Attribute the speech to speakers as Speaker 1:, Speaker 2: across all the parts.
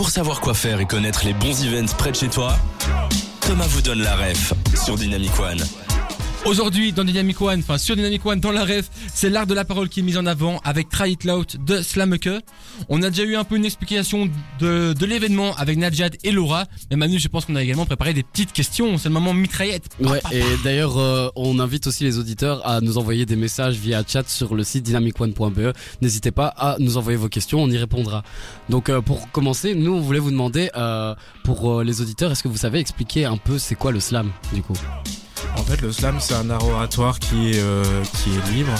Speaker 1: Pour savoir quoi faire et connaître les bons events près de chez toi, Thomas vous donne la ref sur Dynamic One.
Speaker 2: Aujourd'hui, dans Dynamic One, enfin sur Dynamic One, dans la ref, c'est l'art de la parole qui est mise en avant avec Try It Loud de Slameke. On a déjà eu un peu une explication de, de l'événement avec Nadjad et Laura. Mais Manu, je pense qu'on a également préparé des petites questions. C'est le moment mitraillette.
Speaker 3: Ouais, et d'ailleurs, euh, on invite aussi les auditeurs à nous envoyer des messages via chat sur le site dynamicone.be. N'hésitez pas à nous envoyer vos questions, on y répondra. Donc, euh, pour commencer, nous, on voulait vous demander, euh, pour les auditeurs, est-ce que vous savez expliquer un peu c'est quoi le slam, du coup?
Speaker 4: En fait, le slam, c'est un art oratoire qui est, euh, qui est libre,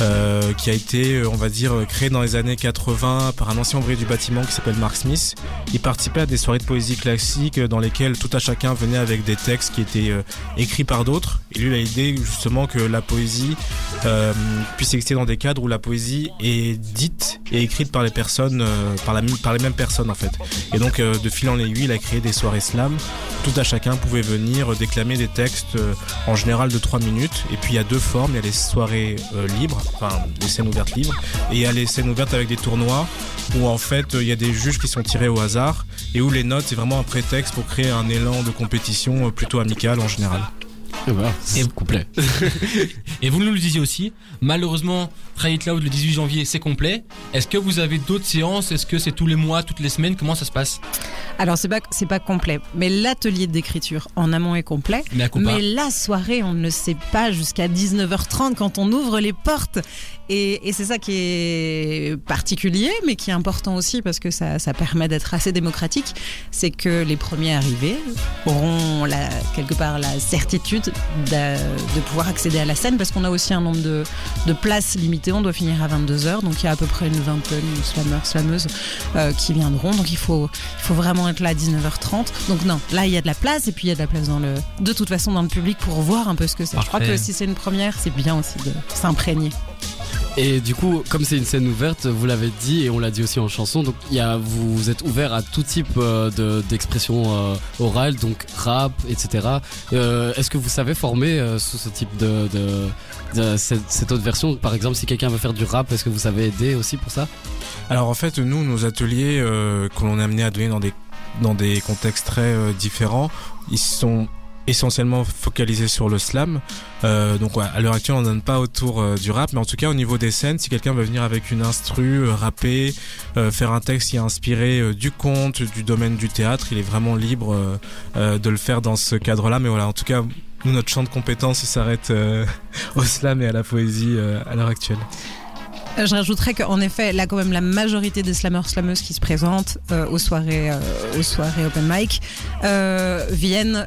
Speaker 4: euh, qui a été, on va dire, créé dans les années 80 par un ancien ouvrier du bâtiment qui s'appelle Mark Smith. Il participait à des soirées de poésie classique euh, dans lesquelles tout à chacun venait avec des textes qui étaient euh, écrits par d'autres. Et lui, il a l'idée justement que la poésie euh, puisse exister dans des cadres où la poésie est dite et écrite par les personnes, euh, par, la, par les mêmes personnes en fait. Et donc, euh, de fil en aiguille, il a créé des soirées slam. Tout à chacun pouvait venir euh, déclamer des textes euh, en général de 3 minutes. Et puis il y a deux formes, il y a les soirées euh, libres, enfin les scènes ouvertes libres, et il y a les scènes ouvertes avec des tournois où en fait il y a des juges qui sont tirés au hasard et où les notes c'est vraiment un prétexte pour créer un élan de compétition plutôt amical en général.
Speaker 3: Et voilà,
Speaker 2: Et-
Speaker 3: c'est complet.
Speaker 2: Et vous nous le disiez aussi, malheureusement, Try It Loud le 18 janvier, c'est complet. Est-ce que vous avez d'autres séances? Est-ce que c'est tous les mois, toutes les semaines? Comment ça se passe?
Speaker 5: Alors c'est pas c'est pas complet, mais l'atelier d'écriture en amont est complet.
Speaker 2: Mais.
Speaker 5: Mais la soirée, on ne le sait pas jusqu'à 19h30 quand on ouvre les portes. Et, et c'est ça qui est particulier, mais qui est important aussi parce que ça, ça permet d'être assez démocratique. C'est que les premiers arrivés auront la, quelque part la certitude d'a- de pouvoir accéder à la scène parce qu'on a aussi un nombre de, de places limitées. On doit finir à 22h, donc il y a à peu près une vingtaine de slameurs, slameuses euh, qui viendront. Donc il faut, il faut vraiment être là à 19h30. Donc non, là il y a de la place et puis il y a de la place dans le, de toute façon dans le public pour voir un peu ce que c'est. Je crois que si c'est une première, c'est bien aussi de s'imprégner.
Speaker 3: Et du coup, comme c'est une scène ouverte, vous l'avez dit et on l'a dit aussi en chanson, donc y a, vous, êtes ouvert à tout type euh, de- d'expression euh, orale, donc rap, etc. Euh, Est-ce que vous savez former sous ce type de, de, cette, cette autre version? Par exemple, si quelqu'un veut faire du rap, est-ce que vous savez aider aussi pour ça?
Speaker 4: Alors en fait, nous, nos ateliers que l'on est amené à donner dans des, dans des contextes très différents, ils sont essentiellement focalisés sur le slam. Euh, donc ouais, à l'heure actuelle, on ne donne pas autour euh, du rap, mais en tout cas au niveau des scènes, si quelqu'un veut venir avec une instru, euh, rapper, euh, faire un texte qui est inspiré du conte, du domaine du théâtre, il est vraiment libre de le faire dans ce cadre-là. Mais voilà, en tout cas, nous, notre champ de compétences, s'arrête au slam et à la poésie à l'heure actuelle.
Speaker 5: Je rajouterais qu'en effet, là, quand même, la majorité des slammeurs, slameuses qui se présentent aux, soirées, aux soirées open mic viennent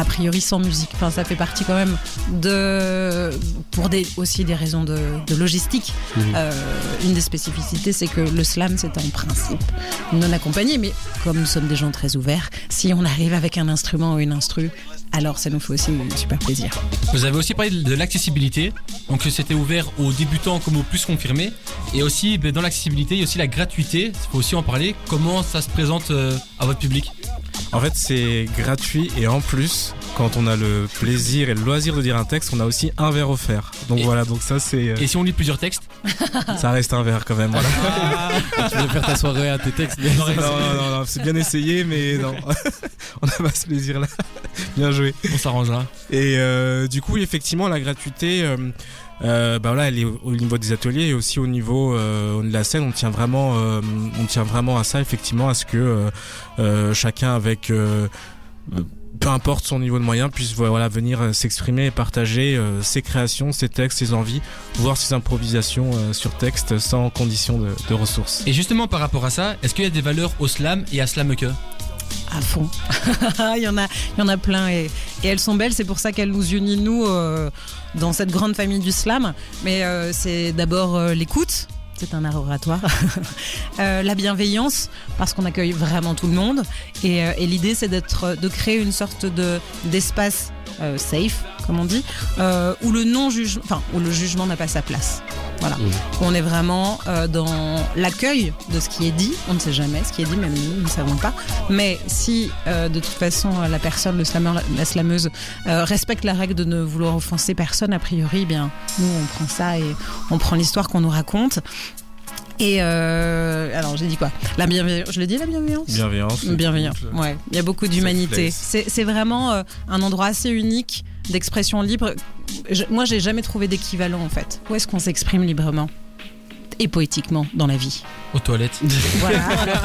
Speaker 5: a priori sans musique. Enfin, ça fait partie quand même de, pour des, aussi des raisons de, de logistique.
Speaker 3: Mhm.
Speaker 5: Euh, une des spécificités, c'est que le slam, c'est en principe non accompagné, mais comme nous sommes des gens très ouverts, si on arrive avec un instrument ou une instru, alors ça nous fait aussi super plaisir.
Speaker 2: Vous avez aussi parlé de l'accessibilité, donc c'était ouvert aux débutants comme aux plus confirmés, et aussi ben, dans l'accessibilité, il y a aussi la gratuité, il faut aussi en parler, comment ça se présente euh, à votre public?
Speaker 4: En fait, c'est gratuit et en plus, quand on a le plaisir et le loisir de dire un texte, on a aussi un verre offert. Donc
Speaker 2: Et-
Speaker 4: voilà, donc ça c'est, euh,
Speaker 2: Et si on lit plusieurs textes
Speaker 4: ça reste un verre quand même. Voilà.
Speaker 3: Tu veux faire ta soirée à tes textes
Speaker 4: non, non, non, non, c'est bien essayé, mais non, on n'a pas ce plaisir-là. Bien joué.
Speaker 2: On s'arrangera.
Speaker 4: Et euh, du coup, effectivement, la gratuité. Euh, euh, bah voilà, elle est au au niveau des ateliers et aussi au niveau euh, de la scène. On tient vraiment, euh, on tient vraiment à ça, effectivement, à ce que euh, euh, chacun avec peu importe son niveau de moyens, puisse voilà, venir s'exprimer et partager ses créations, ses textes, ses envies, voir ses improvisations sur texte sans condition de, ressources.
Speaker 2: Et justement par rapport à ça, est-ce qu'il y a des valeurs au slam et à slameke
Speaker 5: à fond. il y en a, y en a plein et, elles sont belles. C'est pour ça qu'elles nous unissent nous euh, dans cette grande famille du slam. Mais euh, c'est d'abord euh, l'écoute. C'est un art oratoire. La bienveillance, parce qu'on accueille vraiment tout le monde. Et, et l'idée, c'est d'être, de créer une sorte de d'espace safe, comme on dit, où le non jugement, enfin où le jugement n'a pas sa place. Voilà. On est vraiment euh, dans l'accueil de ce qui est dit. On ne sait jamais ce qui est dit, même nous, nous ne savons pas. Mais si euh, de toute façon la personne, le slameur, la, la slameuse, euh, respecte la règle de ne vouloir offenser personne, a priori, eh bien nous on prend ça et on prend l'histoire qu'on nous raconte. Et euh, alors j'ai dit quoi? La bienveillance. Je le dis la bienveillance?
Speaker 4: Bienveillance.
Speaker 5: Bienveillant. Ouais, il y a beaucoup d'humanité. C'est c'est vraiment euh, un endroit assez unique d'expression libre. Je- moi, j'ai jamais trouvé d'équivalent en fait. Où est-ce qu'on s'exprime librement et poétiquement dans la vie?
Speaker 2: Aux toilettes.
Speaker 5: Voilà.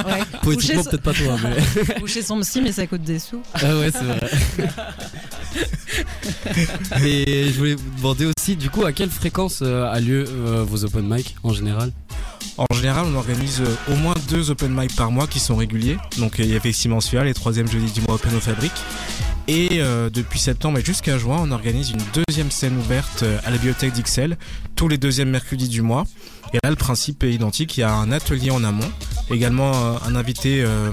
Speaker 5: ouais.
Speaker 3: Poétiquement, peut-être pas toi, mais.
Speaker 5: Coucher son psy, mais ça coûte des sous.
Speaker 3: ah ouais, c'est vrai. Et je voulais vous demander aussi, du coup, à quelle fréquence euh, a lieu euh, vos open mic en général?
Speaker 4: En général, on organise euh, au moins deux open mic par mois qui sont réguliers. Donc euh, il y a effectivement celui-là, les troisième jeudis du mois Open au Fabrique. Et euh, depuis septembre et jusqu'à juin, on organise une deuxième scène ouverte euh, à la bibliothèque d'Ixelles tous les deuxièmes mercredis du mois. Et là, le principe est identique. Il y a un atelier en amont, également euh, un invité euh,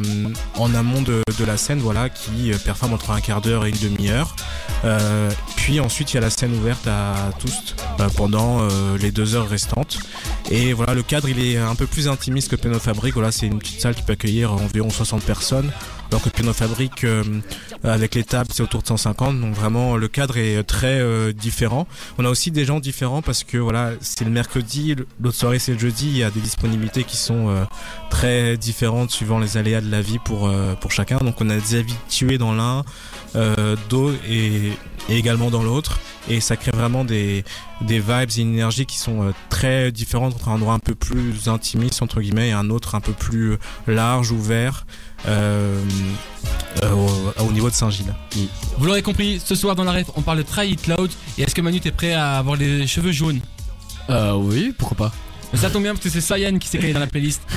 Speaker 4: en amont de, de la scène, voilà, qui euh, performe entre un quart d'heure et une demi-heure. Puis ensuite, il y a la scène ouverte à tous pendant les deux heures restantes. Et voilà, le cadre il est un peu plus intimiste que Piano Fabrique. Voilà, c'est une petite salle qui peut accueillir environ 60 personnes. Alors que Piano Fabrique, euh, avec les tables, c'est autour de 150. Donc vraiment, le cadre est très euh, différent. On a aussi des gens différents parce que voilà, c'est le mercredi, l'autre soirée c'est le jeudi. Il y a des disponibilités qui sont euh, très différentes suivant les aléas de la vie pour pour chacun. Donc on a des habitués dans l'un, d'autres et, et également dans l'autre. Et ça crée vraiment des des vibes et une énergie qui sont euh, très différentes entre un endroit un peu plus intimiste entre guillemets et un autre un peu plus large, ouvert euh, euh, au, au niveau de Saint-Gilles.
Speaker 2: Vous l'aurez compris, ce soir dans la ref, on parle de Try It Loud. Et est-ce que Manu, t'es prêt à avoir les cheveux jaunes?
Speaker 3: Euh, oui, pourquoi pas
Speaker 2: Ça tombe bien parce que c'est Cyan qui s'est créé dans la playlist.